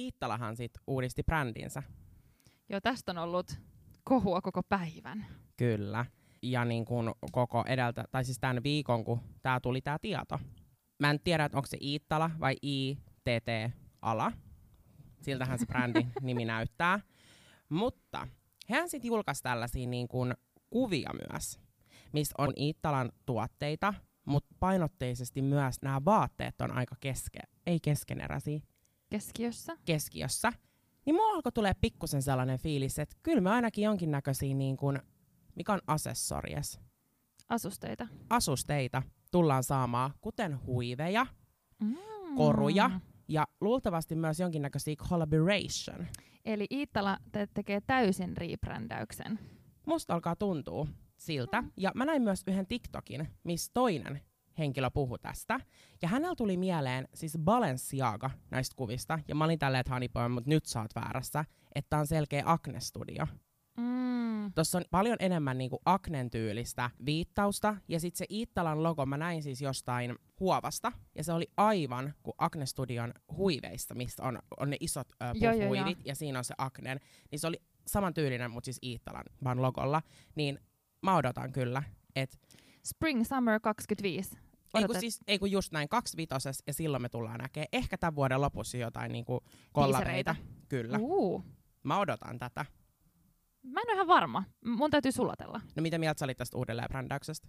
Iittalahan sit uudisti brändinsä. Joo, tästä on ollut kohua koko päivän. Kyllä. Ja niin kuin koko edeltä, tai siis tämän viikon, kun tämä tuli tämä tieto. Mä en tiedä, että onko se Iittala vai ITT-ala. Siltähän se brändi nimi näyttää. Mutta hän sitten julkaisi tällaisia niin kuin kuvia myös, missä on Iittalan tuotteita, mutta painotteisesti myös nämä vaatteet on aika keske, ei keskeneräisiä, Keskiössä. keskiössä. Niin mulla alkoi tulee pikkusen sellainen fiilis, että kyllä me ainakin jonkinnäköisiä, niin kuin, mikä on asessories, Asusteita. asusteita tullaan saamaan, kuten huiveja Mm. Koruja. ja luultavasti myös jonkinnäköisiä collaboration. Eli Iittala te- tekee täysin rebrändäyksen. Musta alkaa tuntua siltä. Ja mä näin myös yhden TikTokin, missä toinen henkilö puhui tästä. Ja hänellä tuli mieleen siis Balenciaga näistä kuvista. Ja mä olin tälleen, että Honeyboy, mutta nyt sä oot väärässä. Että on selkeä Acne-studio. Mm. Tuossa on paljon enemmän niinku Acnen tyylistä viittausta. Ja sitten se Iittalan logo mä näin siis jostain huovasta. Ja se oli aivan kuin Acne Studion huiveista, mistä on, on ne isot ö, Joo, joo, puff-huivit. Ja siinä on se Acnen. Niin se oli saman tyylinen, mutta siis Iittalan vaan logolla. Niin mä odotan kyllä, että Spring Summer 25. ei kun, Odotat- siis, ei kun just näin kaksi vitoses, ja silloin me tullaan näkemään ehkä tämän vuoden lopussa jotain niinku kollareita. Kyllä. Uh. Mä odotan tätä. Mä en ole ihan varma. Mun täytyy sulatella. No mitä mieltä sä olit tästä uudelleenbrändäyksestä?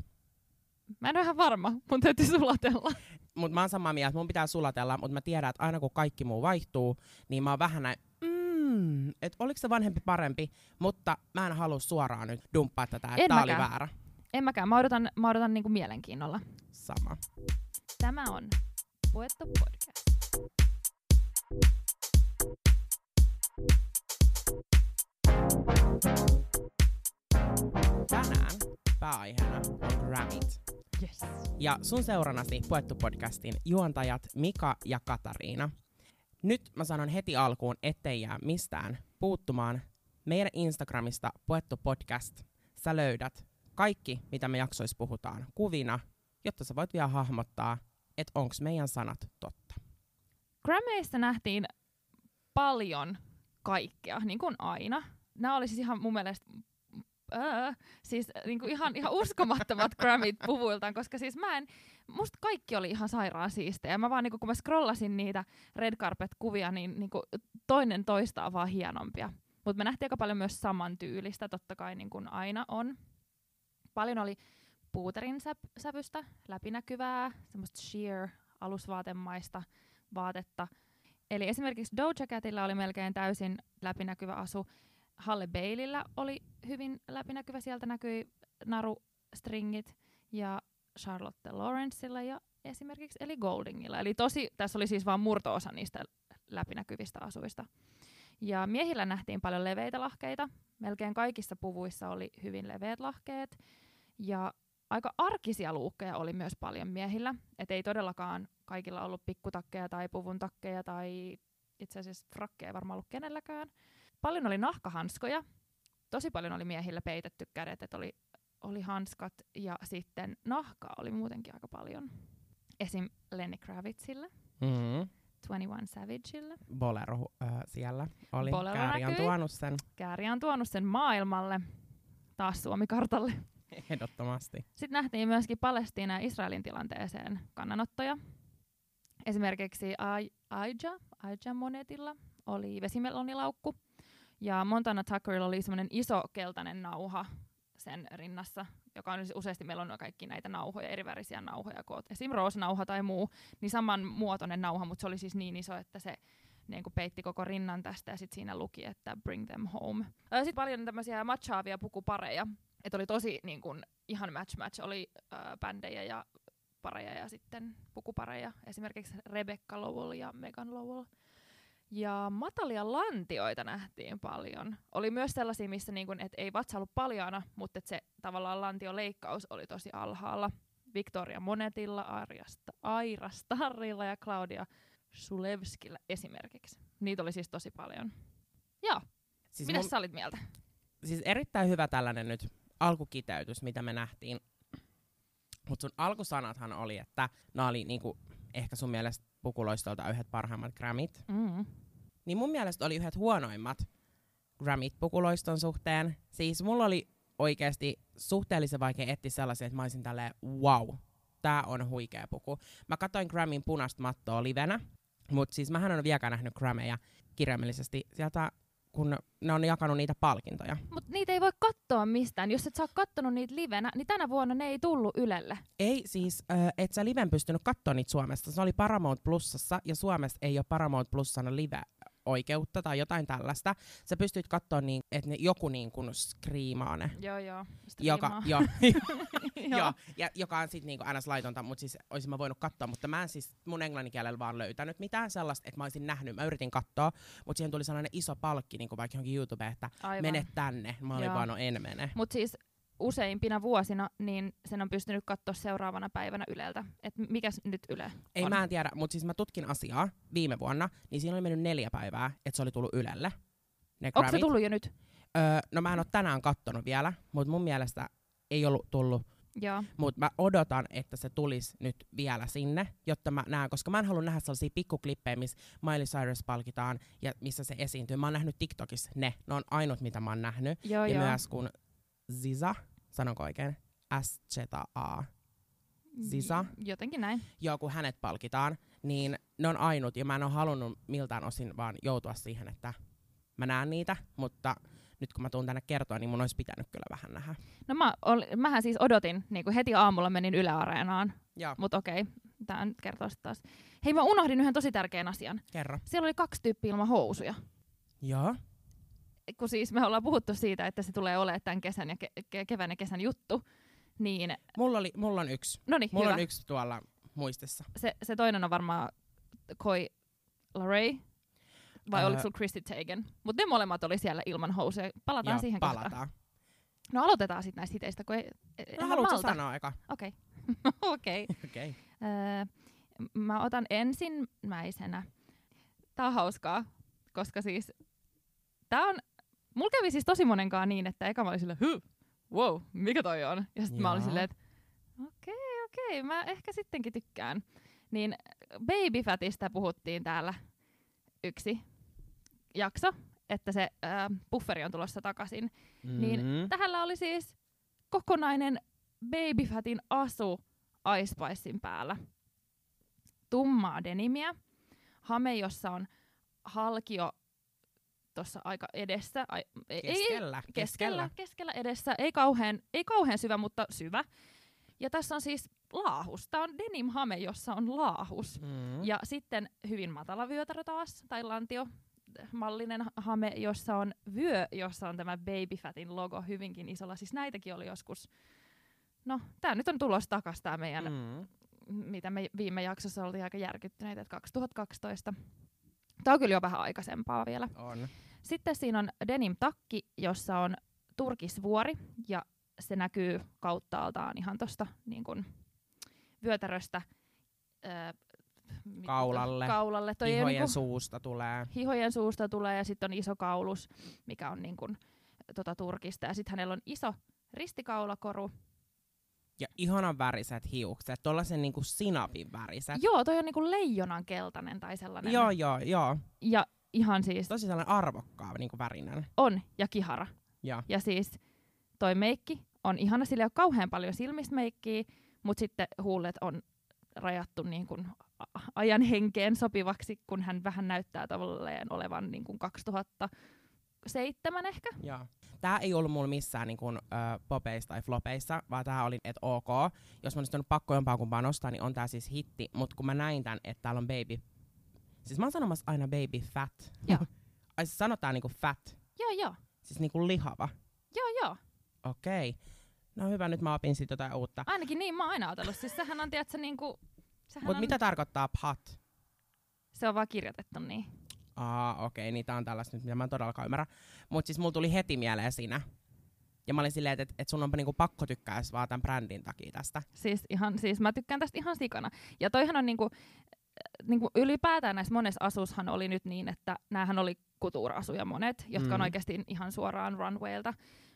Mä en ole ihan varma. Mun täytyy sulatella. Mutta mä oon samaa mieltä, mun pitää sulatella, mutta mä tiedän, että aina kun kaikki muu vaihtuu, niin mä oon vähän näin, mm, että oliko se vanhempi parempi, mutta mä en halua suoraan nyt dumppaa tätä, että tää oli väärä. En mäkään. Mä odotan, mä odotan niinku mielenkiinnolla. Sama. Tämä on Puetto Podcast. Tänään pääaiheena on Grammit. Yes. Ja sun seurannasi Puettu podcastin juontajat Mika ja Katariina. Nyt mä sanon heti alkuun, ettei jää mistään puuttumaan. Meidän Instagramista Puettu podcast sä löydät kaikki, mitä me jaksoissa puhutaan kuvina, jotta sä voit vielä hahmottaa, että onko meidän sanat totta. Grammeissa nähtiin paljon kaikkea, niin kuin aina. Nämä oli siis ihan mun mielestä öö, siis niin kuin ihan, ihan uskomattomat Grammit puvuiltaan, koska siis mä en, musta kaikki oli ihan sairaan siistejä. Mä vaan niin kuin, kun mä scrollasin niitä red carpet-kuvia, niin, niin kuin toinen toistaa vaan hienompia. Mutta me nähtiin aika paljon myös samantyylistä, totta kai niin kuin aina on. Paljon oli puuterin säp- sävystä, läpinäkyvää, semmoista sheer alusvaatemaista vaatetta. Eli esimerkiksi Doja Catilla oli melkein täysin läpinäkyvä asu. Halle Baileyllä oli hyvin läpinäkyvä, sieltä näkyi narustringit ja Charlotte Lawrencella ja esimerkiksi Eli Goldingilla. Eli tosi, tässä oli siis vain murto-osa niistä läpinäkyvistä asuista. Ja miehillä nähtiin paljon leveitä lahkeita. Melkein kaikissa puvuissa oli hyvin leveät lahkeet. Ja aika arkisia luukkeja oli myös paljon miehillä. Et ei todellakaan kaikilla ollut pikkutakkeja tai puvun takkeja tai itse asiassa frakkeja varmaan ollut kenelläkään. Paljon oli nahkahanskoja. Tosi paljon oli miehillä peitetty kädet, että oli, oli hanskat ja sitten nahkaa oli muutenkin aika paljon. Esim. Lenny Kravitzille, Mm-hmm. 21 Savageille. Bolero äh, siellä oli. Bolero Kääri on tuonut sen Kääriä on tuonut sen maailmalle, taas Suomi-kartalle. ehdottomasti. Sitten nähtiin myöskin Palestiina ja Israelin tilanteeseen kannanottoja. Esimerkiksi Ai- Aija, Aija Monetilla oli vesimelonilaukku ja Montana Tuckerilla oli semmoinen iso keltainen nauha sen rinnassa, joka on siis useasti meillä on kaikki näitä nauhoja, eri värisiä nauhoja, kun esim. roosanauha tai muu, niin saman muotoinen nauha, mutta se oli siis niin iso, että se niin kuin peitti koko rinnan tästä ja sitten siinä luki, että bring them home. Sitten paljon tämmöisiä matchaavia pukupareja, että oli tosi niin kuin, ihan match match, oli äh, bändejä ja pareja ja sitten pukupareja, esimerkiksi Rebecca Lowell ja Megan Lowell. Ja matalia lantioita nähtiin paljon. Oli myös sellaisia, missä niin et ei vatsa ollut paljaana, mutta et se tavallaan lantioleikkaus oli tosi alhaalla. Victoria Monetilla, Arjasta, Aira Starrilla ja Claudia Sulevskillä esimerkiksi. Niitä oli siis tosi paljon. Joo, Siis mitä mun- sä olit mieltä? siis erittäin hyvä tällainen nyt alkukiteytys, mitä me nähtiin. Mutta sun alkusanathan oli, että nämä oli niinku, ehkä sun mielestä pukuloistolta yhdet parhaimmat grammit. Mm. Niin mun mielestä oli yhdet huonoimmat Grammit pukuloiston suhteen. Siis mulla oli oikeasti suhteellisen vaikea etsiä sellaisia, että mä olisin tälleen, wow, tää on huikea puku. Mä katsoin Grammin punaista mattoa livenä, mutta siis mähän ole vieläkään nähnyt Grammeja kirjaimellisesti sieltä, kun ne on jakanut niitä palkintoja. Mutta niitä ei voi katsoa mistään. Jos et sä oot kattonut niitä livenä, niin tänä vuonna ne ei tullut Ylelle. Ei siis, äh, et sä liven pystynyt katsoa niitä Suomesta. Se oli Paramount Plusassa ja Suomessa ei ole Paramount Plussana live oikeutta tai jotain tällaista. Sä pystyt katsoa, niin, että ne, joku niin kuin skriimaa ne. Joo, joo. Joka, jo, jo, ja, joka on sitten niinku aina laitonta, mutta siis olisin mä voinut katsoa, mutta mä en siis mun englanninkielellä vaan löytänyt mitään sellaista, että mä olisin nähnyt, mä yritin katsoa, mutta siihen tuli sellainen iso palkki niinku vaikka johonkin YouTubeen, että Aivan. mene tänne. Mä olin Joo. vaan, no en mene. Mutta siis useimpina vuosina, niin sen on pystynyt katsoa seuraavana päivänä Yleltä. Et mikäs nyt Yle Ei on? mä en tiedä, mutta siis mä tutkin asiaa viime vuonna, niin siinä oli mennyt neljä päivää, että se oli tullut Ylelle. Ne Onko se tullut jo nyt? Öö, no mä en ole tänään kattonut vielä, mutta mun mielestä ei ollut tullut Joo. Mutta mä odotan, että se tulisi nyt vielä sinne, jotta mä näen, koska mä en halua nähdä sellaisia pikkuklippejä, missä Miley Cyrus palkitaan ja missä se esiintyy. Mä oon nähnyt TikTokissa ne, ne on ainut, mitä mä oon nähnyt. Joo, ja joo. myös kun Ziza, sanonko oikein? s a Ziza? J- Jotenkin näin. Joo, kun hänet palkitaan, niin ne on ainut, ja mä en ole halunnut miltään osin vaan joutua siihen, että mä näen niitä, mutta nyt kun mä tuun tänne kertoa, niin mun olisi pitänyt kyllä vähän nähdä. No mä ol, mähän siis odotin, niin kuin heti aamulla menin Yle Areenaan, mutta okei, tää nyt kertoo sit taas. Hei mä unohdin yhden tosi tärkeän asian. kerro. Siellä oli kaksi tyyppiä ilman housuja. Joo. Kun siis me ollaan puhuttu siitä, että se tulee olemaan tämän kesän ja ke- ke- kevään ja kesän juttu, niin Mulla, oli, mulla on yksi. no niin, Mulla hyvä. on yksi tuolla muistissa. Se, se toinen on varmaan Koi Larray, vai Öö. oliko sulla Christy Teigen? Mutta ne molemmat oli siellä ilman housuja. Palataan Joo, siihen kohtaan. palataan. No aloitetaan sitten näistä hiteistä, kun ei, ei No, haluatko malta. sanoa eka? Okei. Okei. Okei. Okay. Öö, mä otan ensimmäisenä. Tää on hauskaa, koska siis tää on, mulla kävi siis tosi monenkaan niin, että eka mä olin silleen, wow, mikä toi on? Ja sitten mä olin silleen, että okei, okei, mä ehkä sittenkin tykkään. Niin Babyfatista puhuttiin täällä yksi jakso, että se ää, bufferi on tulossa takaisin. Niin Mm. Tähällä oli siis kokonainen Babyfatin asu Ice Spicein päällä. Tummaa denimiä, hame, jossa on halkio tuossa aika edessä. Ai, ei, ei, Keskellä. keskellä, keskellä edessä. Ei kauhean, ei kauhean syvä, mutta syvä. Ja tässä on siis laahus. Tämä on denim-hame, jossa on laahus. Mm. Ja sitten hyvin matala vyötärö taas, tai lantio, mallinen hame, jossa on vyö, jossa on tämä Baby Fatin logo hyvinkin isolla. Siis näitäkin oli joskus. No, tämä nyt on tulos takas tämä meidän. Mm. mitä me viime jaksossa oltiin aika järkyttyneitä, että 2012. Tämä on kyllä jo vähän aikaisempaa vielä. On. Sitten siinä on denim takki, jossa on turkisvuori ja se näkyy kauttaaltaan ihan tuosta niin kun vyötäröstä öö, Kaulalle. kaulalle. Toi ei Ihojen niinku, suusta tulee. hihojen suusta tulee ja sitten on iso kaulus, mikä on niin kun, tota turkista. Ja sitten hänellä on iso ristikaulakoru. Ja ihanan väriset hiukset. Tollasen niinku sinapin väriset. Joo, toi on niinku leijonan keltainen tai sellainen. joo, joo, joo. Ja ihan siis Tosi sellainen arvokkaa niinku värinen. on ja kihara. Ja. Ja siis toi meikki on ihana, sillä ei ole kauhean paljon silmistä meikkiä, mutta sitten huulet on rajattu niin kuin ajan henkeen sopivaksi, kun hän vähän näyttää tavallaan olevan niin kuin 2007 ehkä. ja. Tää ei ollut mulla missään niinku, ö, popeissa tai flopeissa, vaan tää oli, että ok. Jos mä olisin ollut pakko jompaa kumpaa nostaa, niin on tää siis hitti. Mutta kun mä näin tän, että täällä on baby... Siis mä oon sanomassa aina baby fat. Joo. Ai siis sanotaan niinku fat. Joo, joo. Siis niinku lihava. Joo, joo. Okei. Okay. No hyvä, nyt mä opin siitä jotain uutta. Ainakin niin mä oon aina ajatellut. Siis sehän on, tiedätkö, niin sehän Mutta on, mitä tarkoittaa pat? se on vaan kirjoitettu niin. Aa, okei, okay, niin tää on tällaista nyt, mitä mä en todellakaan ymmärrä. Mut siis mulla tuli heti mieleen siinä. Ja mä olin silleen, että et, sun onpa niinku pakko tykkää vaan tämän brändin takia tästä. Siis, ihan, siis mä tykkään tästä ihan sikana. Ja toihan on niinku, niinku ylipäätään näissä monessa asushan oli nyt niin, että näähän oli kutuurasuja monet, jotka mm. on oikeasti ihan suoraan runwaylta.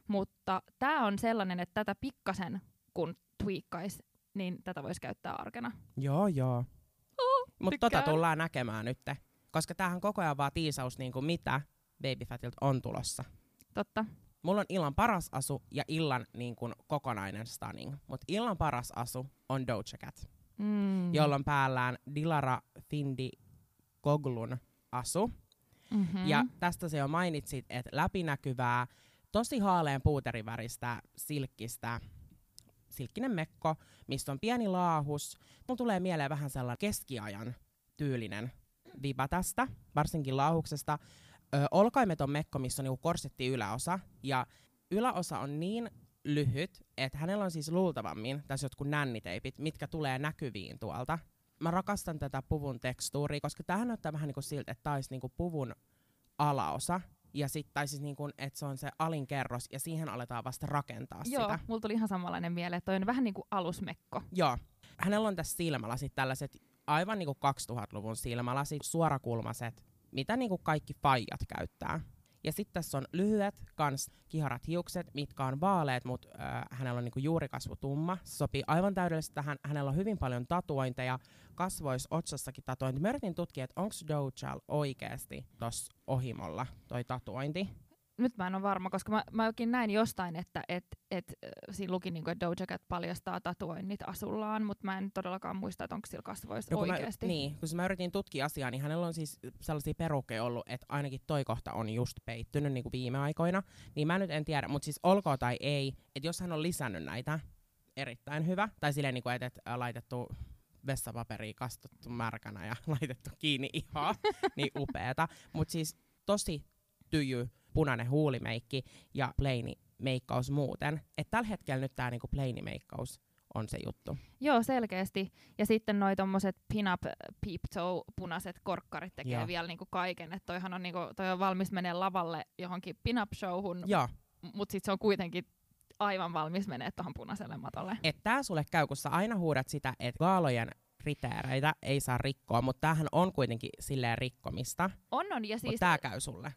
Mutta tämä on sellainen, että tätä pikkasen kun tweakkais, niin tätä voisi käyttää arkena. Joo, joo. Oh, Mutta tota tullaan näkemään nyt. Koska tämähän koko ajan vaan tiisaus, niin kuin mitä Baby Fatilta on tulossa. Totta. Mulla on illan paras asu ja illan niin kuin, kokonainen stunning. Mutta illan paras asu on Doja Cat, Mm. jolla on päällään Dilara Findi Goglun asu. Mm-hmm. Ja tästä se jo mainitsit, että läpinäkyvää, tosi haaleen puuteriväristä, silkkistä, silkkinen mekko, missä on pieni laahus. Mulla tulee mieleen vähän sellainen keskiajan tyylinen viba tästä, varsinkin laahuksesta. Ö, olkaimeton mekko, missä on niinku korsetti yläosa, ja yläosa on niin lyhyt, että hänellä on siis luultavammin tässä jotkut nänniteipit, mitkä tulee näkyviin tuolta. Mä rakastan tätä puvun tekstuuria, koska tämähän näyttää vähän niinku siltä, että tämä olisi niinku puvun alaosa, ja sitten tai siis niinku, että se on se alin kerros, ja siihen aletaan vasta rakentaa Joo, sitä. mulla tuli ihan samanlainen mieleen, että toi on vähän niin kuin alusmekko. Joo. Hänellä on tässä silmälasit tällaiset aivan niinku 2000-luvun silmälasit, suorakulmaset, mitä niinku kaikki faijat käyttää. Ja sitten tässä on lyhyet, kans kiharat hiukset, mitkä on vaaleet, mutta äh, hänellä on niinku juurikasvu tumma. Se sopii aivan täydellisesti tähän. Hänellä on hyvin paljon tatuointeja, kasvois otsassakin tatuointi. Mä yritin tutkia, että onko Dojal oikeasti tuossa ohimolla toi tatuointi. Nyt mä en ole varma, koska mä, mä oikein näin jostain, että et, et, äh, siinä luki, niinku, että Doja Cat paljastaa tatuoinnit asullaan, mutta mä en todellakaan muista, että onko sillä kasvoissa No, oikeasti. Mä, niin, kun mä yritin tutkia asiaa, niin hänellä on siis sellaisia perukkeja ollut, että ainakin toi kohta on just peittynyt niin kuin viime aikoina. Niin mä nyt en tiedä, mutta siis olkoon tai ei, että jos hän on lisännyt näitä, erittäin hyvä. Tai silleen, niin kuin, että, että laitettu vessapaperia kastuttu märkänä ja laitettu kiinni ihoa, niin upeeta. Mutta siis tosi tyjy punainen huulimeikki ja plaini meikkaus muuten. Että tällä hetkellä nyt tää niinku plaini meikkaus on se juttu. Joo, selkeästi. Ja sitten noi tommoset pin-up peep toe punaiset korkkarit tekee Joo. vielä niinku kaiken. Että toihan on, niinku, toi on valmis menee lavalle johonkin pin-up showhun, Joo, mutta sitten se on kuitenkin aivan valmis menee tuohon punaiselle matolle. että tää sulle käy, kun sä aina huudat sitä, että gaalojen kriteereitä ei saa rikkoa, mutta tämähän on kuitenkin silleen rikkomista, On, on. Ja siis, tää käy sulle.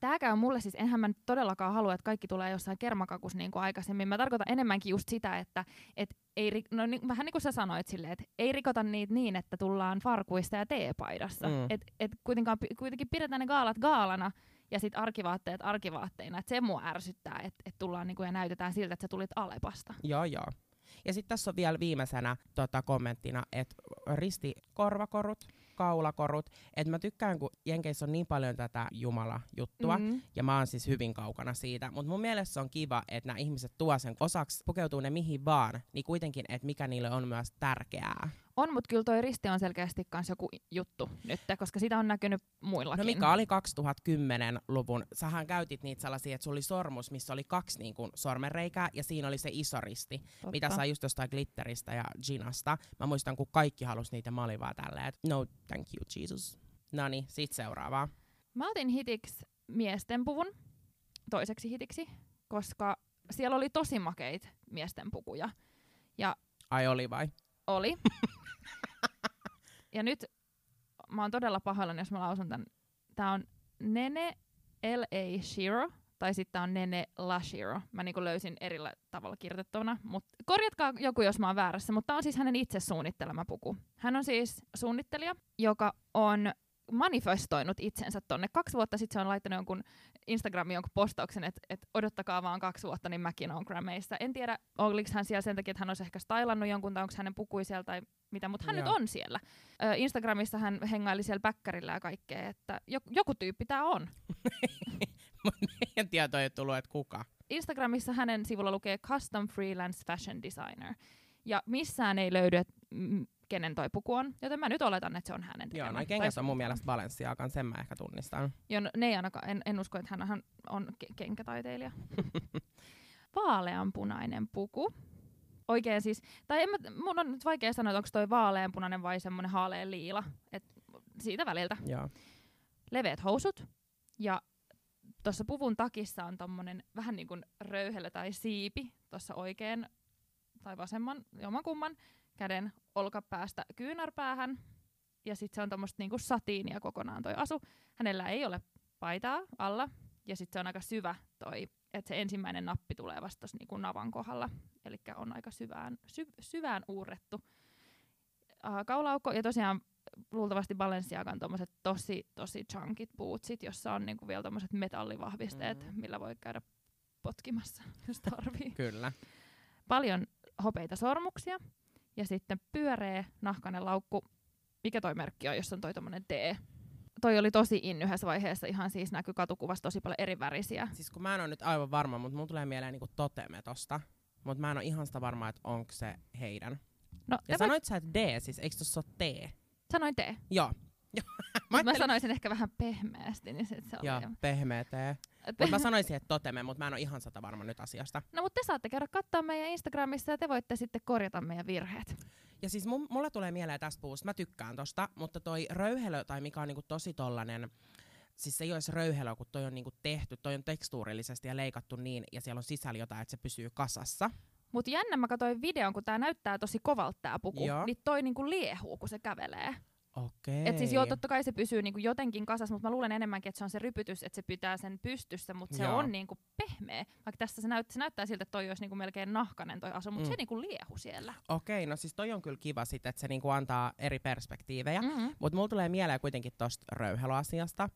Tää käy mulle siis, enhän mä nyt todellakaan halua, että kaikki tulee jossain kermakakus niin kuin aikaisemmin. Mä tarkoitan enemmänkin just sitä, että et ei, no, niin, vähän niin kuin sä sanoit silleen, että ei rikota niitä niin, että tullaan farkuista ja teepaidassa. Mm. Et, et kuitenkaan, kuitenkin pidetään ne gaalat gaalana ja sitten arkivaatteet arkivaatteina. Et se mua ärsyttää, että et tullaan niinku ja näytetään siltä, että sä tulit Alepasta. Joo, joo. Ja sitten tässä on vielä viimeisenä tota, kommenttina, että ristikorvakorut, kaulakorut. Että mä tykkään, kun Jenkeissä on niin paljon tätä Jumala-juttua, mm. Mm. ja mä oon siis hyvin kaukana siitä. Mutta mun mielestä se on kiva, että nämä ihmiset tuo sen osaksi, pukeutuu ne mihin vaan, niin kuitenkin, että mikä niille on myös tärkeää. On, mutta kyllä toi risti on selkeästi kans joku juttu nyt, koska sitä on näkynyt muillakin. No mikä oli 2010-luvun, sähän käytit niitä sellaisia, että sulla oli sormus, missä oli kaksi niin kuin, sormenreikää, ja siinä oli se iso risti, Totta. mitä sai just jostain glitteristä ja ginasta. Mä muistan, kun kaikki halusi niitä, mä olin vaan tälleen, että no thank you Jesus. No niin, sit seuraavaa. Mä otin hitiksi miesten puvun, toiseksi hitiksi, koska siellä oli tosi makeit miesten pukuja. Ai oli vai? Oli. ja nyt mä oon todella pahoillani, jos mä lausun tän. Tää on Nene L.A. Shiro, tai sitten on Nene La Shiro. Mä niinku löysin eri tavalla kirjoitettuna. Mut korjatkaa joku, jos mä oon väärässä, mutta tää on siis hänen itse suunnittelema puku. Hän on siis suunnittelija, joka on manifestoinut itsensä tonne. Kaksi vuotta sitten se on laittanut jonkun Instagramiin jonkun postauksen, että et odottakaa vaan kaksi vuotta, niin mäkin on Grammeissa. En tiedä, oliko hän siellä sen takia, että hän olisi ehkä stylannut jonkun, tai onko hänen pukui siellä tai mitä, mutta hän Joo. nyt on siellä. Ö, Instagramissa hän hengaili siellä bäkkärillä ja kaikkea, että joku, joku tyyppi tää on. Meidän tieto ei tullut, että kuka. Instagramissa hänen sivulla lukee Custom Freelance Fashion Designer. Ja missään ei löydy, että kenen toi puku on, joten mä nyt oletan, että se on hänen Joo, tekemä. noin kengät on mun mielestä Balenciagan, sen mä ehkä tunnistan. Joo, no, ne ei ainakaan, en, en usko, että hän hän on ke- kenkätaiteilija. Vaaleanpunainen puku. Oikein siis, tai en mä, mun on nyt vaikea sanoa, että onko toi vaaleanpunainen vai semmoinen haaleen liila. Et siitä väliltä. Joo. Leveät housut. Ja tuossa puvun takissa on tommonen vähän niin kuin röyhelö tai siipi tuossa oikein tai vasemman, jommankumman käden olkapäästä kyynärpäähän. Ja sitten se on tuommoista niinku satiinia kokonaan toi asu. Hänellä ei ole paitaa alla. Ja sitten se on aika syvä toi, että se ensimmäinen nappi tulee vasta niinku navan kohdalla. Eli on aika syvään, sy- syvään uurrettu uh, kaulaukko. Ja tosiaan luultavasti Balenciagan tommoset tosi, tosi chunkit bootsit, jossa on niinku vielä tommoset metallivahvisteet, Mm. millä voi käydä potkimassa, jos tarvii. Kyllä. Paljon hopeita sormuksia ja sitten pyöreä nahkainen laukku. Mikä toi merkki on, jos on toi tommonen T? Toi oli tosi in yhdessä vaiheessa, ihan siis näkyy katukuvassa tosi paljon eri värisiä. Siis kun mä en ole nyt aivan varma, mutta mun tulee mieleen niinku toteme tosta. Mutta mä en ole ihan sitä varma, että onko se heidän. No, Ja te voit- sanoit sä, että D, siis eikö tossa ole T? sanoin T. Joo. Mä Mä sanoisin ehkä vähän pehmeästi, niin sit se oli. joo, pehmeä T. Mutta mä sanoisin, että toteme, mutta mä en ole ihan sata varma nyt asiasta. No mutta te saatte käydä katsoa meidän Instagramissa ja te voitte sitten korjata meidän virheet. Ja siis mun, mulle tulee mieleen tästä puusta, mä tykkään tosta, mutta toi röyhelö, tai mikä on niinku tosi tollanen, siis se ei olisi röyhelö, kun toi on niinku tehty, toi on tekstuurillisesti ja leikattu niin, ja siellä on sisällä jotain, että se pysyy kasassa. Mut jännä, mä katsoin videon, kun tää näyttää tosi kovalta tää puku, Joo. niin toi niinku liehuu, kun se kävelee. Okei. Et siis joo, totta kai se pysyy niinku jotenkin kasassa, mutta mä luulen enemmänkin, että se on se rypytys, että se pitää sen pystyssä, mutta se Joo. on niinku pehmeä. Vaikka tässä se, näyt, se näyttää siltä, että toi olisi niinku melkein nahkanen toi asu, mutta Mm. se niinku liehu siellä. Okei, no siis toi on kyllä kiva sit, että se niinku antaa eri perspektiivejä. Mm-hmm. Mutta mulla tulee mieleen kuitenkin tosta röyhelöasiasta.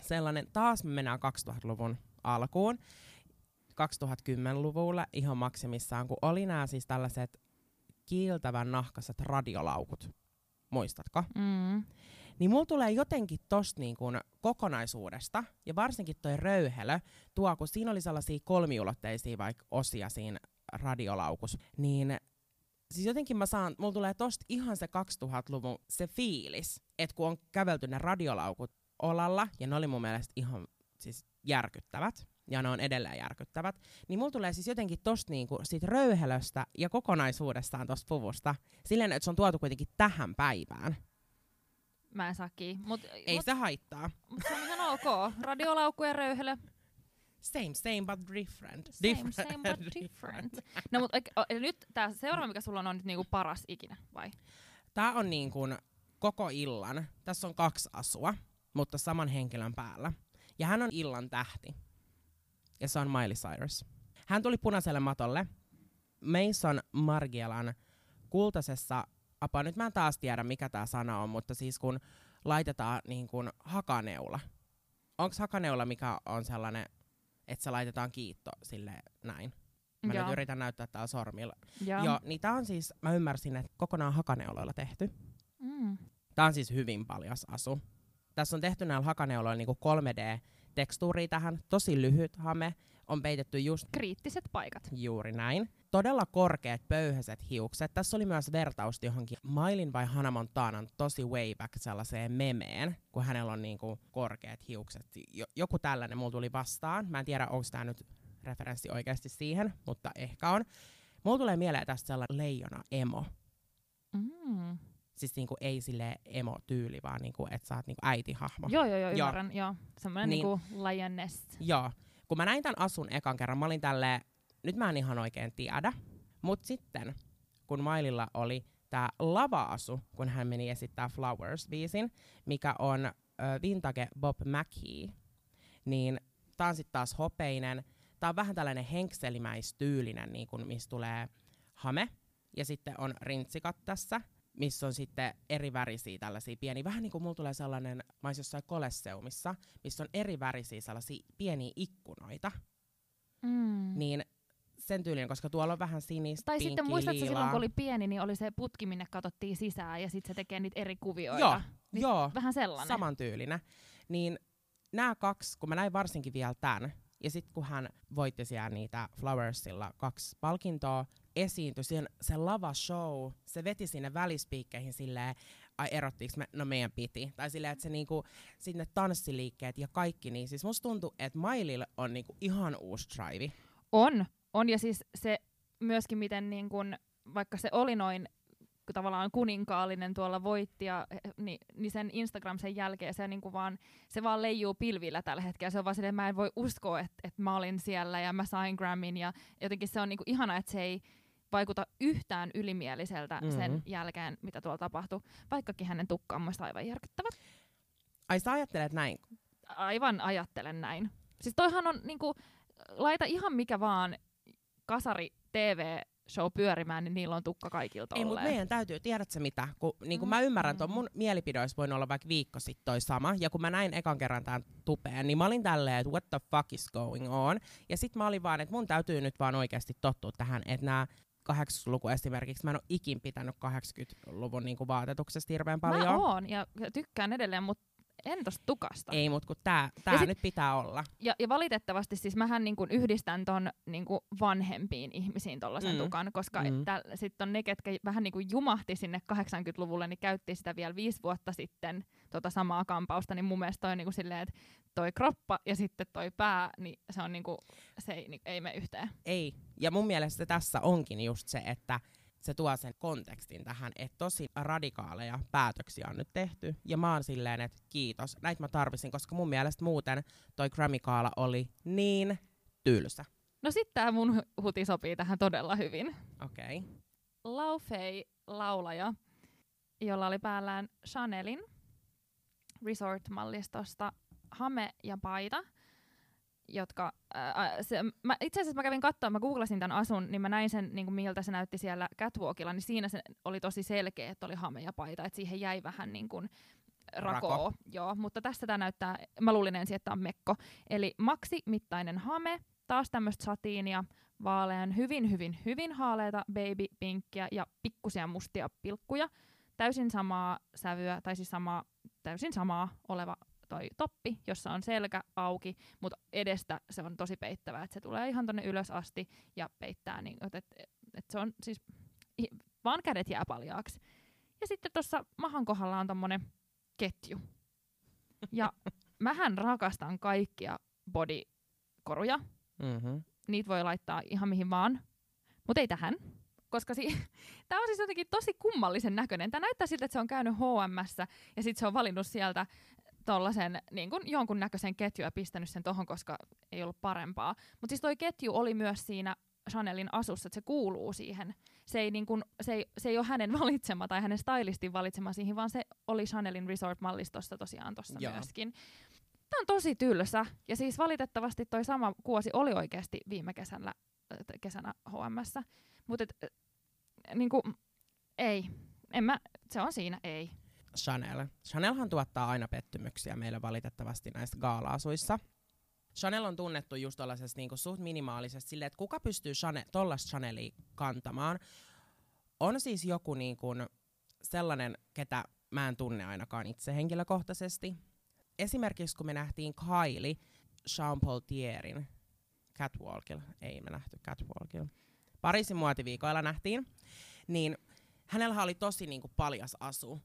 Sellainen, taas me mennään 2000-luvun alkuun. 2010-luvulle ihan maksimissaan, kun oli nämä siis tällaiset kiiltävän nahkaset radiolaukut. Muistatko? Mm. Niin mulla tulee jotenkin tosta niin kun kokonaisuudesta, ja varsinkin toi röyhelö, tuo, kun siinä oli sellaisia kolmiulotteisia vaikka osia siinä radiolaukus, niin siis jotenkin mä saan, mulla tulee tosta ihan se 2000-luvun se fiilis, että kun on kävelty ne radiolaukut olalla, ja ne oli mun mielestä ihan siis järkyttävät, ja ne on edelleen järkyttävät, niin mulla tulee siis jotenkin tosta niinku siitä röyhelöstä ja kokonaisuudestaan tosta puvusta, silleen, että se on tuotu kuitenkin tähän päivään. Mä en saa kiinni. Mut, Ei mut, se haittaa. mut se on ihan ok. Radiolaukku ja röyhelö. Same, same but different. Same, same but different. No mut oike- o- eli nyt tää seuraava, mikä sulla on, on nyt niinku paras ikinä, vai? Tää on niin kuin koko illan. Tässä on kaksi asua, mutta saman henkilön päällä. Ja hän on illan tähti. Ja se on Miley Cyrus. Hän tuli punaiselle matolle Mason Margielan kultaisessa, apa nyt mä en taas tiedä mikä tää sana on, mutta siis kun laitetaan niin kuin hakaneula. Onks hakaneula mikä on sellainen, että se laitetaan kiitto sille näin? Mä Joo. nyt yritän näyttää täällä sormilla. Joo. Joo, niin tää on siis, mä ymmärsin, että kokonaan hakaneuloilla tehty. Mm. Tää on siis hyvin paljas asu. Tässä on tehty näillä hakaneuloilla niinku 3D-tekstuuria tähän, tosi lyhyt hame, on peitetty just Kriittiset paikat. juuri näin. Todella korkeat pöyhäiset hiukset. Tässä oli myös vertaus johonkin Mailin vai Hannah Montanan tosi way back sellaiseen memeen, kun hänellä on niinku korkeat hiukset. Jo- joku tällainen mulla tuli vastaan. Mä en tiedä, onko tämä nyt referenssi oikeasti siihen, mutta ehkä on. Mulla tulee mieleen tästä sellainen leijona emo. Mm. Siis niinku ei sille emo-tyyli, vaan niinku, että sä oot niinku äitihahmo. Joo, joo, joo, Joo. ymmärrän. Joo. Semmoinen Niin. niin. niinku lioness. Joo. Kun mä näin tämän asun ekan kerran, mä olin tälleen, nyt mä en ihan oikein tiedä. Mut sitten, kun Maililla oli tää lava-asu, kun hän meni esittää Flowers-biisin, mikä on ö, vintage Bob McKee, niin tää on sitten taas hopeinen. Tää on vähän tällainen henkselimäistyylinen, niin kun, missä tulee hame, ja sitten on rintsikat tässä, missä on sitten eri värisiä tällaisia pieniä. Vähän niin kuin mulla tulee sellainen, mä ois jossain kolesseumissa, missä on eri värisiä sellaisia pieniä ikkunoita. Mm. Niin sen tyylinen, koska tuolla on vähän sinistä, Tai sitten pinkkiä, muistatko liilaa. silloin, kun oli pieni, niin oli se putki, minne katsottiin sisään ja sitten se tekee niitä eri kuvioita. Joo, Niin joo, Vähän sellainen. samantyylinen. Niin nämä kaksi, kun mä näin varsinkin vielä tämän, ja sitten kun hän voitti siellä niitä Flowersilla kaksi palkintoa, esiintyi siinä se lava show, se veti sinne välispiikkeihin silleen, ai erottiinko me, no meidän piti. Tai silleen, että se niinku, sinne tanssiliikkeet ja kaikki, niin siis musta tuntuu, että Maililla on niinku ihan uusi drive. On, on ja siis se myöskin miten niin kun, vaikka se oli noin tavallaan kuninkaallinen tuolla voitti, ja, niin, niin sen Instagram sen jälkeen se, niin vaan, se vaan leijuu pilvillä tällä hetkellä. Se on vaan silleen, mä en voi uskoa, että, että mä olin siellä ja mä sain Grammin ja jotenkin se on niin ihana, että se ei vaikuta yhtään ylimieliseltä mm-hmm. sen jälkeen, mitä tuolla tapahtui. Vaikkakin hänen tukka on musta aivan järkyttävä. Ai sä ajattelet näin? Aivan ajattelen näin. Siis toihan on niinku, laita ihan mikä vaan kasari TV show pyörimään, niin niillä on tukka kaikilta Ei, mutta meidän täytyy, tiedät sä mitä, kun niin kun mä ymmärrän, että mun mielipide olisi voinut olla vaikka viikko sitten toi sama, ja kun mä näin ekan kerran tämän tupeen, niin mä olin tälleen, että what the fuck is going on, ja sit mä olin vaan, että mun täytyy nyt vaan oikeasti tottua tähän, että nämä 80-luku esimerkiksi, mä en ole ikin pitänyt 80-luvun niin vaatetuksesta hirveän paljon. Mä oon, ja tykkään edelleen, mutta en tosta tukasta. Ei, mutta kun tää, tää sit, nyt pitää olla. Ja, ja valitettavasti siis mähän niinku yhdistän ton niinku vanhempiin ihmisiin tollasen mm. tukan, koska mm. sitten on ne, ketkä vähän niinku jumahti sinne 80-luvulle, niin käytti sitä vielä viisi vuotta sitten tota samaa kampausta, niin mun mielestä toi niinku silleen, että toi kroppa ja sitten toi pää, niin se on niinku, se ei, niin, ei mene yhteen. Ei, ja mun mielestä tässä onkin just se, että se tuo sen kontekstin tähän, että tosi radikaaleja päätöksiä on nyt tehty. Ja mä oon silleen, että kiitos, näitä mä tarvisin, koska mun mielestä muuten toi Grammy-kaala oli niin tylsä. No sit tää mun huti sopii tähän todella hyvin. Okei. Okay. Laufey laulaja, jolla oli päällään Chanelin Resort-mallistosta hame ja paita – jotka, ää, se, mä, itse asiassa mä kävin katsoa, mä googlasin tämän asun, niin mä näin sen, niin kuin miltä se näytti siellä catwalkilla, niin siinä se oli tosi selkeä, että oli hame ja paita, että siihen jäi vähän niin kuin rakoo, Rako. joo, mutta tässä tämä näyttää, mä luulin ensin, että on mekko, eli maksi-mittainen hame, taas tämmöistä satiinia, vaalean, hyvin, hyvin, hyvin haaleita baby pinkkiä ja pikkusia mustia pilkkuja, täysin samaa sävyä, tai siis samaa, täysin samaa oleva toi toppi, jossa on selkä auki, mutta edestä se on tosi peittävä, että se tulee ihan tonne ylös asti ja peittää, niin, että et, et se on siis, vaan kädet jää paljaaksi. Ja sitten tuossa mahan kohdalla on tommonen ketju. Ja mähän rakastan kaikkia bodykoruja. Mm-hmm. Niitä voi laittaa ihan mihin vaan, mutta ei tähän. Koska si- tämä on siis jotenkin tosi kummallisen näköinen. Tämä näyttää siltä, että se on käynyt HMssä ja sitten se on valinnut sieltä tollasen niin kun jonkun näköisen ketju ja pistänyt sen tohon, koska ei ollut parempaa. Mutta siis toi ketju oli myös siinä Chanelin asussa, että se kuuluu siihen. Se ei, niin kun, se ei, se ei ole hänen valitsema tai hänen stylistin valitsema siihen, vaan se oli Chanelin Resort-mallistossa tosiaan tuossa myöskin. Tämä on tosi tylsä. Ja siis valitettavasti toi sama kuosi oli oikeasti viime kesällä, kesänä HMssä. Mutta niin ei. En mä, se on siinä, ei. Chanel. Chanelhan tuottaa aina pettymyksiä meille valitettavasti näissä gaalaasuissa. Chanel on tunnettu just tällaisessa niinku suht minimaalisesti silleen, että kuka pystyy Chanel, tollaista Chanelia kantamaan. On siis joku niinku sellainen, ketä mä en tunne ainakaan itse henkilökohtaisesti. Esimerkiksi kun me nähtiin Kylie Jean Paul Thierin Catwalkilla, ei me nähty Catwalkilla, Pariisin muotiviikoilla nähtiin, niin hänellä oli tosi niinku paljas asu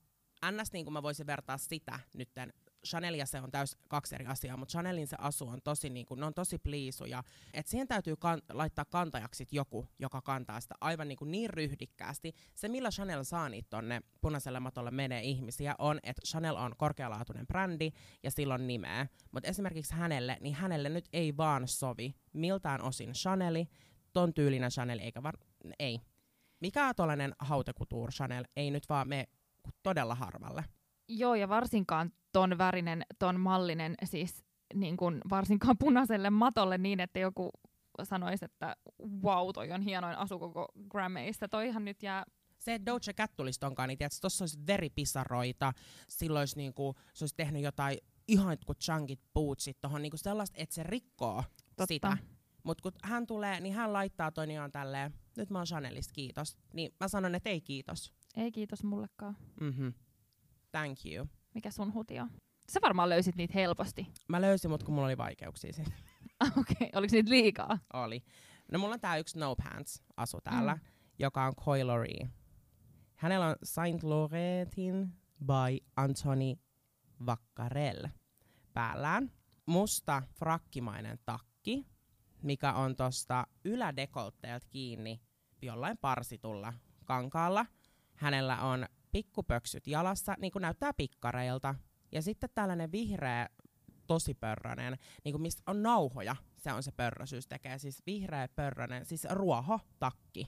ns. niin kuin mä voisin vertaa sitä nytten, Chanel ja se on täys kaksi eri asiaa, mutta Chanelin se asu on tosi, niin kuin, ne on tosi pliisuja. Et siihen täytyy kan- laittaa kantajaksi joku, joka kantaa sitä aivan niin, kuin niin ryhdikkäästi. Se, millä Chanel saa niitä tonne punaiselle matolle menee ihmisiä, on, että Chanel on korkealaatuinen brändi ja sillä on nimeä. Mutta esimerkiksi hänelle, niin hänelle nyt ei vaan sovi miltään osin Chaneli, ton tyylinen Chanel, eikä var- ei. Mikä tuollainen hautekutuur Chanel ei nyt vaan me todella harvalle. Joo, ja varsinkaan ton värinen, ton mallinen, siis niin kuin varsinkaan punaiselle matolle niin, että joku sanoisi, että wow, toi on hienoin asu koko Grammeista. Toihan nyt jää se, että Doja Cat tulisi tonkaan, niin tiedätkö, tossa olisi veripisaroita, silloin olisi niinku, se olisi tehnyt jotain ihan kuin chunkit bootsit tohon, niinku sellaista, että se rikkoo Totta. sitä. Mutta kun hän tulee, niin hän laittaa toi niin on tälleen, nyt mä oon Chanelista, kiitos. Niin mä sanon, että ei kiitos. Ei kiitos mullekaan. Mhm. Thank you. Mikä sun huti on? Sä varmaan löysit niitä helposti. Mä löysin, mutta kun mulla oli vaikeuksia siinä. Okei, okay. oliko niitä liikaa? Oli. No mulla on tää yksi No Pants asu täällä, mm. joka on Coilery. Hänellä on Saint Laurentin by Anthony Vaccarel päällään. Musta frakkimainen takki, mikä on tosta ylädekoltteelta kiinni jollain parsitulla kankaalla. Hänellä on pikkupöksyt jalassa, niin kuin näyttää pikkareilta. Ja sitten tällainen vihreä, tosi pörrönen, niin kuin mistä on nauhoja, se on se pörrösyys tekee. Siis vihreä pörrönen, siis ruoho, takki.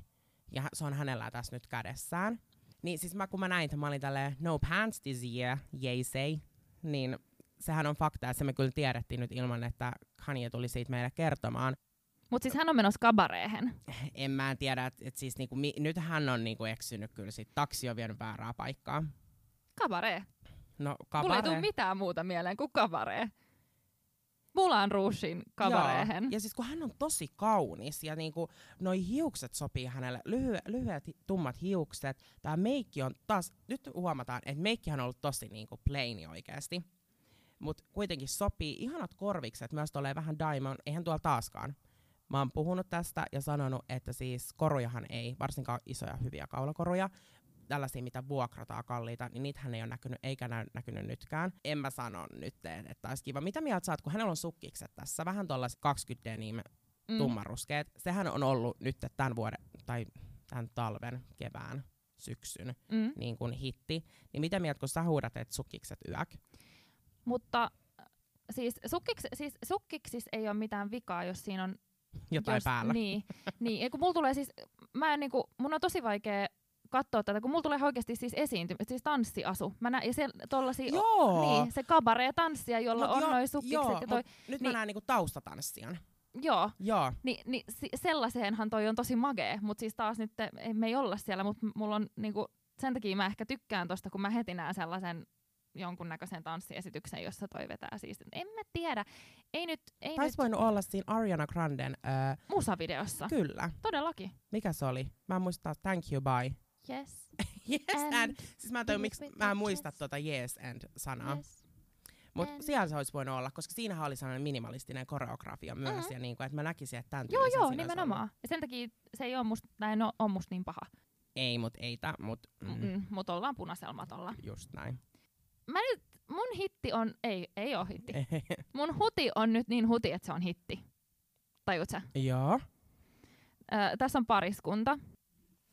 Ja se on hänellä tässä nyt kädessään. Niin siis mä, kun mä näin, että mä olin tälleen no pants this year, yay say, niin sehän on fakta, että se me kyllä tiedettiin nyt ilman, että Kanye tuli siitä meille kertomaan. Mutta siis hän on menossa kabareehen. En mä tiedä, että et siis niinku, mi, nyt hän on niinku eksynyt kyllä sit. Taksi on vienyt väärää paikkaa. Kabaree. No, Mulla ei tule kabare. mitään muuta mieleen kuin kabaree. Mulan Rougein kabareehen. Joo. Ja siis kun hän on tosi kaunis ja niinku noi hiukset sopii hänelle, lyhy- lyhyet tummat hiukset. Tää meikki on taas, nyt huomataan, että meikkihän on ollut tosi niinku plaini oikeasti. Mut kuitenkin sopii ihanat korvikset, myös tolleen vähän diamond, eihän tuolla taaskaan. Mä oon puhunut tästä ja sanonut, että siis korujahan ei, varsinkaan isoja hyviä kaulakoruja, tällaisia, mitä vuokrataan kalliita, niin niitähän ei ole näkynyt, eikä näy, näkynyt nytkään. En mä sano nyt, että olisi kiva. Mitä mieltä saat, kun hänellä on sukkikset tässä, vähän tuollaiset 20 denim Mm. tummaruskeet. Sehän on ollut nyt tämän vuoden, tai tämän talven, kevään, syksyn Mm. niin kuin hitti. Niin mitä mieltä, kun sä huudat, että sukkikset yök? Mutta äh, siis, sukkiks, siis sukkiksis ei ole mitään vikaa, jos siinä on... Jotain jos, päällä. Niin, niin. Ja kun mulla tulee siis... Mä en niinku, mun on tosi vaikea katsoa tätä, kun mulla tulee oikeasti siis esiinty, siis tanssiasu. Mä näen, ja se tollasia, Joo! niin, se kabaree-tanssia, jolla Mut on jo- noi sukkikset joo, ja toi, nyt niin- mä näen niinku taustatanssijan. joo, Joo. Ni, niin sellaiseenhan toi on tosi magee, mutta siis taas nyt me ei olla siellä, mutta mulla on niinku, sen takia mä ehkä tykkään tosta, kun mä heti näen sellaisen jonkunnäköisen tanssiesityksen, jossa toi vetää siis. En mä tiedä, ei nyt, ei Taisi nyt voinut olla siinä Ariana Granden, öö, musavideossa. kyllä. Todellakin. Mikä se oli? Mä en muista, thank you, bye. Yes. yes And and. Siis mä en tajua, miksi mä en muista chest. tota yes and sanaa. yes. Mut and- siellä se olisi voinut olla, koska siinähän oli sellainen minimalistinen koreografia myös. Mhm. Ja niinku, että mä näkisin, että tämän Joo, joo, siinä nimenomaan. Ja sen takia se ei ole musta, tää ei oo, oo musta niin paha. Ei, mut ei tää, mut mm, mutta ollaan punaisella matolla. just näin. Mä nyt, mun hitti on, ei, ei oo hitti. Mun huti on nyt niin huti, että se on hitti. Tajut sä? joo, Ö, tässä on pariskunta,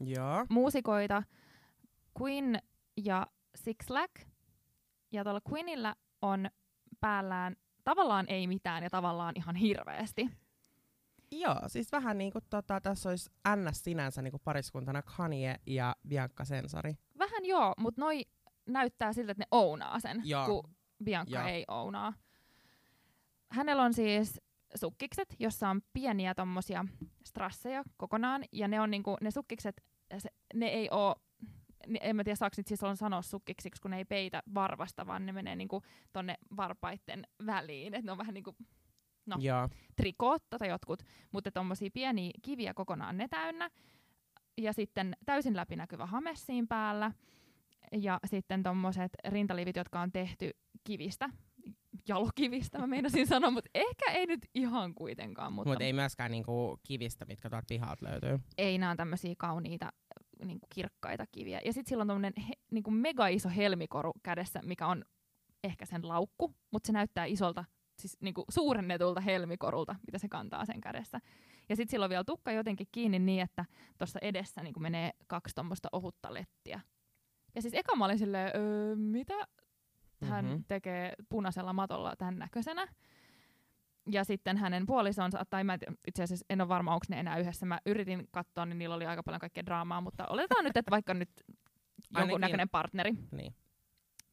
joo. muusikoita, Queen ja Six Lack. Ja tuolla Queenillä on päällään tavallaan ei mitään ja tavallaan ihan hirveästi. Joo, siis vähän niinku tota, tässä olisi NS sinänsä niinku pariskuntana Kanye ja Bianca Sensori. Vähän joo, mutta noi näyttää siltä, että ne ounaa sen, Joo. kun Bianca Joo. ei ounaa. Hänellä on siis sukkikset, jossa on pieniä tommosia strasseja kokonaan, ja ne on niinku, ne sukkikset, se, ne ei oo, ne, en mä tiedä niitä siis on sanoa sukkiksiksi, kun ne ei peitä varvasta, vaan ne menee niinku tonne varpaitten väliin, että ne on vähän niinku No. Joo, trikootta tai jotkut, mutta tommosia pieniä kiviä kokonaan ne täynnä. Ja sitten täysin läpinäkyvä hame siinä päällä. Ja sitten tommoset rintalivit, jotka on tehty kivistä, jalokivistä mä meinasin sanoa, mutta ehkä ei nyt ihan kuitenkaan. Mutta mutta ei myöskään niinku kivistä, mitkä tuolta pihalta löytyy. ei nämä on tämmöisiä kauniita niinku kirkkaita kiviä. Ja sitten sillä on tommonen he, niinku mega iso helmikoru kädessä, mikä on ehkä sen laukku, mutta se näyttää isolta, siis niinku suurennetulta helmikorulta, mitä se kantaa sen kädessä. Ja sitten sillä on vielä tukka jotenkin kiinni niin, että tuossa edessä niinku menee kaksi tuommoista ohutta lettiä. Ja siis eka mä olin silleen, öö, mitä hän Mhm. mm-hmm. tekee punaisella matolla tämän näköisenä. Ja sitten hänen puolisonsa, tai mä itse asiassa en ole varma, onko ne enää yhdessä. Mä yritin katsoa, niin niillä oli aika paljon kaikkea draamaa, mutta oletetaan nyt, että vaikka nyt jonkun näköinen partneri, Niin.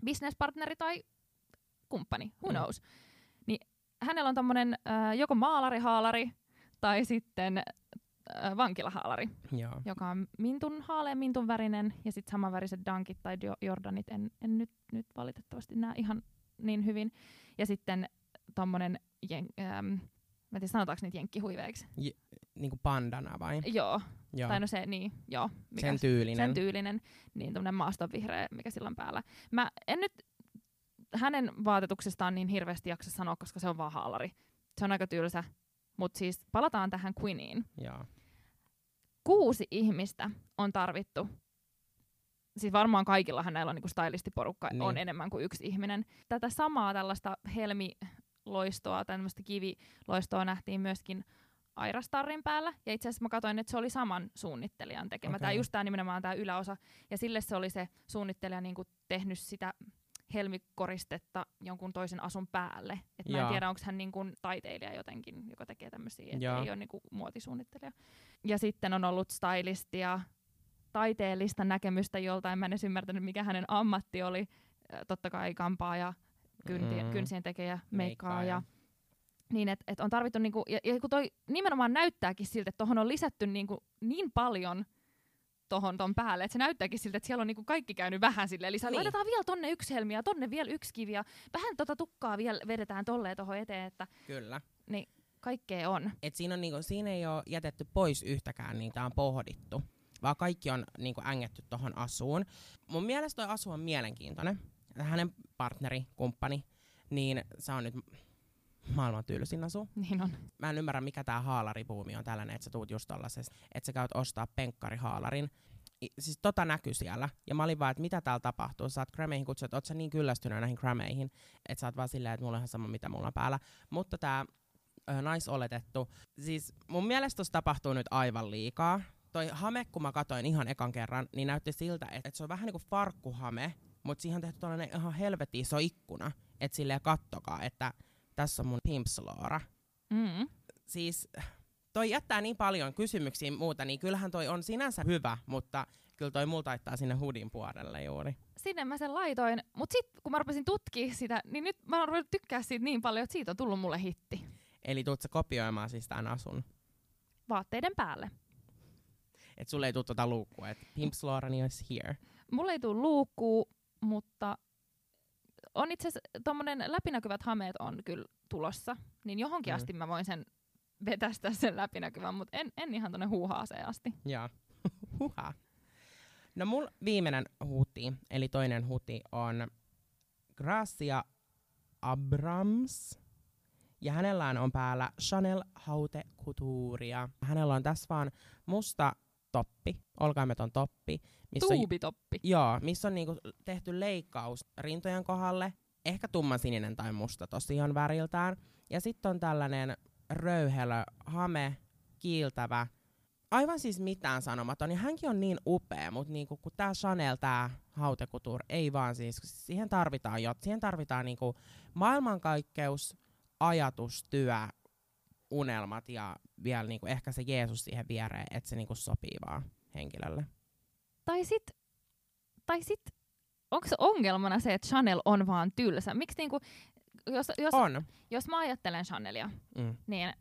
businesspartneri tai kumppani, who Mm. knows. Niin hänellä on tommonen äh, joko maalari-haalari tai sitten äh, vankilahaalari, Joo. joka on mintun haalean mintun värinen ja sitten samanväriset dankit tai jo- jordanit. En, en nyt, nyt valitettavasti näe ihan niin hyvin. Ja sitten tommonen, jen, ähm, mä en tiedä sanotaanko niitä jenkkihuiveiksi. Niinku pandana vai? Joo, Joo. tai no se, niin, joo. Mikä Sen tyylinen. sen tyylinen, niin tämmönen maastonvihreä, mikä sillä on päällä. Mä en nyt hänen vaatetuksestaan niin hirveästi jaksa sanoa, koska se on vaan haalari. Se on aika tylsä. Mutta siis palataan tähän Queeniin. Joo. Kuusi ihmistä on tarvittu. Siis varmaan kaikillahan näillä on niinku stylistiporukka Niin. on enemmän kuin yksi ihminen. Tätä samaa tällaista helmiloistoa, tämmöistä kiviloistoa nähtiin myöskin Airastarrin päällä. Ja itse asiassa mä katsoin, että se oli saman suunnittelijan tekemä. Okei. Tää just tää nimenomaan tämä yläosa. Ja sille se oli se suunnittelija niinku tehnyt sitä helmikoristetta jonkun toisen asun päälle. Et mä en tiedä, onko hän niinku taiteilija jotenkin, joka tekee tämmöisiä, että ei ole niinku muotisuunnittelija. Ja sitten on ollut stylistia, taiteellista näkemystä joltain. Mä en edes ymmärtänyt, mikä hänen ammatti oli. Totta kai kampaa ja kynti, Mm. kynsien Meikkaaja. meikkaaja. Niin, että et on tarvittu, niinku, ja, ja kun toi nimenomaan näyttääkin siltä, että tuohon on lisätty niinku, niin paljon tohon ton päälle, että se näyttääkin siltä, että siellä on niinku kaikki käynyt vähän silleen, eli niin. laitetaan vielä tonne yksi helmi ja tonne vielä yksi kivi ja vähän tota tukkaa vielä vedetään tolleen tohon eteen, että Kyllä. niin kaikkea on. Et siinä, on niinku, siinä ei ole jätetty pois yhtäkään, niin tämä on pohdittu. Vaan kaikki on niinku ängetty tuohon asuun. Mun mielestä toi asu on mielenkiintoinen. Hänen partneri, kumppani, niin se on nyt maailman tylsin asu. Niin on. Mä en ymmärrä, mikä tää haalaribuumi on tällainen, että sä tuut just tollasesta, että sä käyt ostaa penkkarihaalarin. I, siis tota näkyy siellä. Ja mä olin vaan, että mitä täällä tapahtuu. Sä oot Grammeihin kutsut, oot sä niin kyllästynyt näihin Grammeihin, että sä oot vaan silleen, että mulla on ihan sama, mitä mulla on päällä. Mutta tää ö, naisoletettu, siis mun mielestä tossa tapahtuu nyt aivan liikaa. Toi hame, kun mä katsoin ihan ekan kerran, niin näytti siltä, että, että se on vähän niinku farkkuhame, mutta siihen on tehty tällainen ihan helvetin iso ikkuna. Että silleen kattokaa, että tässä on mun pimpsloora. Mm. Siis toi jättää niin paljon kysymyksiä muuta, niin kyllähän toi on sinänsä hyvä, mutta kyllä toi mulla taittaa sinne hudin puolelle juuri. Sinne mä sen laitoin, mutta sitten kun mä rupesin tutkia sitä, niin nyt mä oon ruvennut tykkää siitä niin paljon, että siitä on tullut mulle hitti. Eli tuut sä kopioimaan siis tämän asun. Vaatteiden päälle. Et sulle ei tuu tota luukkua, että pimpslorani is here. Mulle ei tule luukkuu, mutta on itse asiassa tommonen läpinäkyvät hameet on kyllä tulossa, niin johonkin Mm. asti mä voin sen vetästä sen läpinäkyvän, mutta en, en ihan tonne huuhaaseen asti. Jaa. Huha. No mun viimeinen huti, eli toinen huti on Gracia Abrams. Ja hänellä on päällä Chanel Haute Couturea. Hänellä on tässä vaan musta toppi, olkaimeton toppi, missä on, Tuubitoppi. joo, missä on niinku tehty leikkaus rintojen kohdalle. Ehkä tummansininen tai musta tosiaan väriltään. Ja sitten on tällainen röyhelö, hame, kiiltävä, aivan siis mitään sanomaton. Ja hänkin on niin upea, mutta niinku, kun tämä Chanel, tämä hautekutur, ei vaan siis, siihen tarvitaan jo, siihen tarvitaan niinku maailmankaikkeus, ajatus, työ, unelmat ja vielä niinku ehkä se Jeesus siihen viereen, että se niinku sopii vaan henkilölle. Tai sit, tai sit onko se ongelmana se, että Chanel on vaan tylsä? Miksi niinku, jos, jos, On. jos mä ajattelen Chanelia, Mm. niin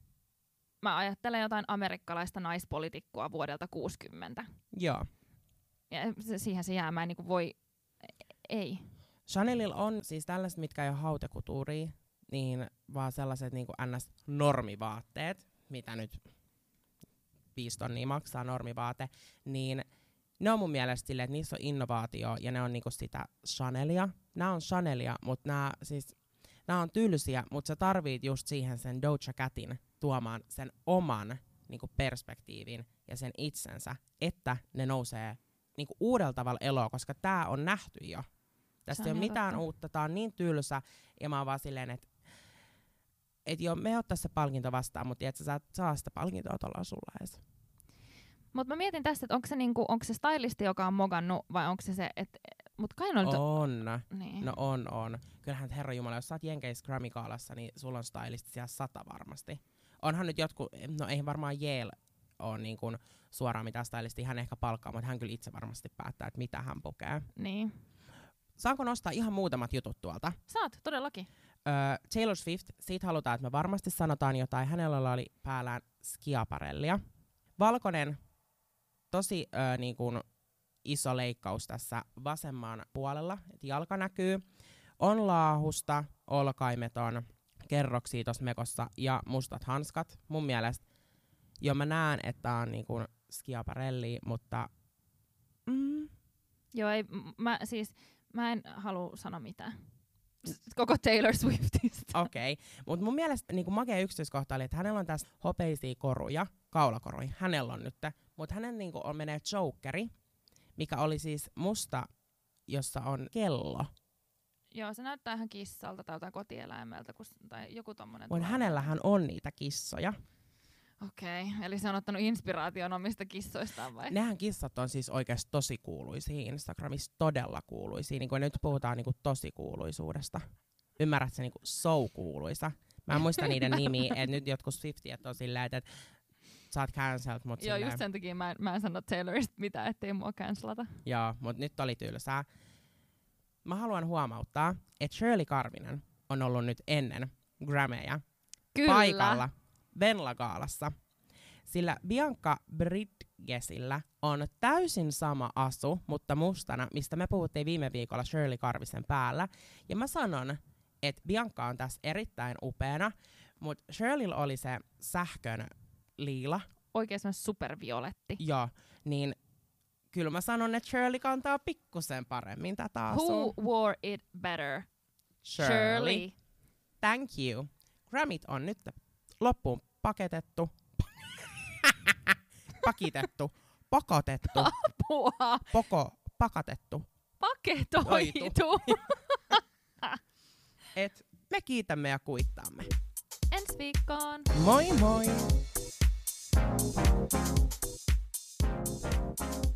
mä ajattelen jotain amerikkalaista naispolitiikkoa vuodelta 60. Joo. Ja se, siihen se jää, mä en niinku voi, ei. Chanelilla on siis tällaiset, mitkä ei ole hautekutuuria, niin vaan sellaiset niin kuin ns-normivaatteet, mitä nyt 5 tonnia maksaa normivaate, niin ne on mun mielestä silleen, että niissä on innovaatio ja ne on niinku sitä Chanelia. Nämä on Chanelia, mutta nämä siis, nämä on tylsiä, mutta sä tarvit just siihen sen Doja Catin tuomaan sen oman niinku perspektiivin ja sen itsensä, että ne nousee niinku uudella tavalla eloon, koska tämä on nähty jo. Tästä ei on ole mitään totta. uutta, tää on niin tylsä, ja mä oon vaan silleen, että et joo, me ottaa se palkinto vastaan, mutta tiedät, sä saat saa sitä palkintoa tuolla sulla edes. Mutta mä mietin tässä, että onko se, niinku, onko se stylisti, joka on mogannut, vai onko se se, että... Mut kai on... to- On. niin. No on, on. Kyllähän herra Jumala, jos sä oot Jenkeissä Grammy-kaalassa, niin sulla on stylisti siellä sata varmasti. Onhan nyt jotkut, no ei varmaan Yale ole niin kuin suoraan mitään stylisti, hän ehkä palkkaa, mutta hän kyllä itse varmasti päättää, että mitä hän pukee. niin. Saanko nostaa ihan muutamat jutut tuolta? Saat, todellakin. Öö, Taylor Swift, siitä halutaan, että me varmasti sanotaan jotain. Hänellä oli päällään skiaparellia. Valkoinen, tosi öö, niin kuin iso leikkaus tässä vasemman puolella, että jalka näkyy. On laahusta, olkaimeton, kerroksia tuossa mekossa ja mustat hanskat. Mun mielestä, jo mä näen, että on niin kuin skiaparelli, mutta mm, Joo, ei, mä siis, mä en halua sanoa mitään. Koko Taylor Swiftistä. Okei, okay. mutta mun mielestä niin makea yksityiskohta oli, että hänellä on tässä hopeisia koruja, kaulakoruja, hänellä on nyt, mutta hänen niin on menee jokeri, mikä oli siis musta, jossa on kello. Joo, se näyttää ihan kissalta tai jotain kotieläimeltä, kun, tai joku tommonen. Hänellähän on niitä kissoja. Okei, okay. eli se on ottanut inspiraation omista kissoistaan vai? Nehän kissat on siis oikeasti tosi kuuluisia Instagramissa, todella kuuluisia. Niin kuin nyt puhutaan niin kuin tosi kuuluisuudesta. Ymmärrät se niin kuin so kuuluisa. Mä en muista niiden nimiä, että nyt jotkut Swiftiet on silleen, että sä oot cancelled, mutta Joo, just sen takia mä en, mä en sano Taylorista mitään, ettei mua cancelata. Joo, mutta nyt oli tylsää. Mä haluan huomauttaa, että Shirley Karvinen on ollut nyt ennen Grammyja Kyllä. paikalla Venla-gaalassa. Sillä Bianca Bridgesillä on täysin sama asu, mutta mustana, mistä me puhuttiin viime viikolla Shirley Karvisen päällä. Ja mä sanon, että Bianca on tässä erittäin upeana, mutta Shirleyllä oli se sähkön liila, Oikein semmoinen supervioletti. joo, niin kyllä mä sanon, että Shirley kantaa pikkusen paremmin tätä asua. Who wore it better? Shirley. Thank you. Grammit on nyt loppuun paketettu, pakitettu, pakotettu, Apua. poko, pakatettu, paketoitu. Et me kiitämme ja kuittaamme. Ensi viikkoon. Moi moi! Thank you.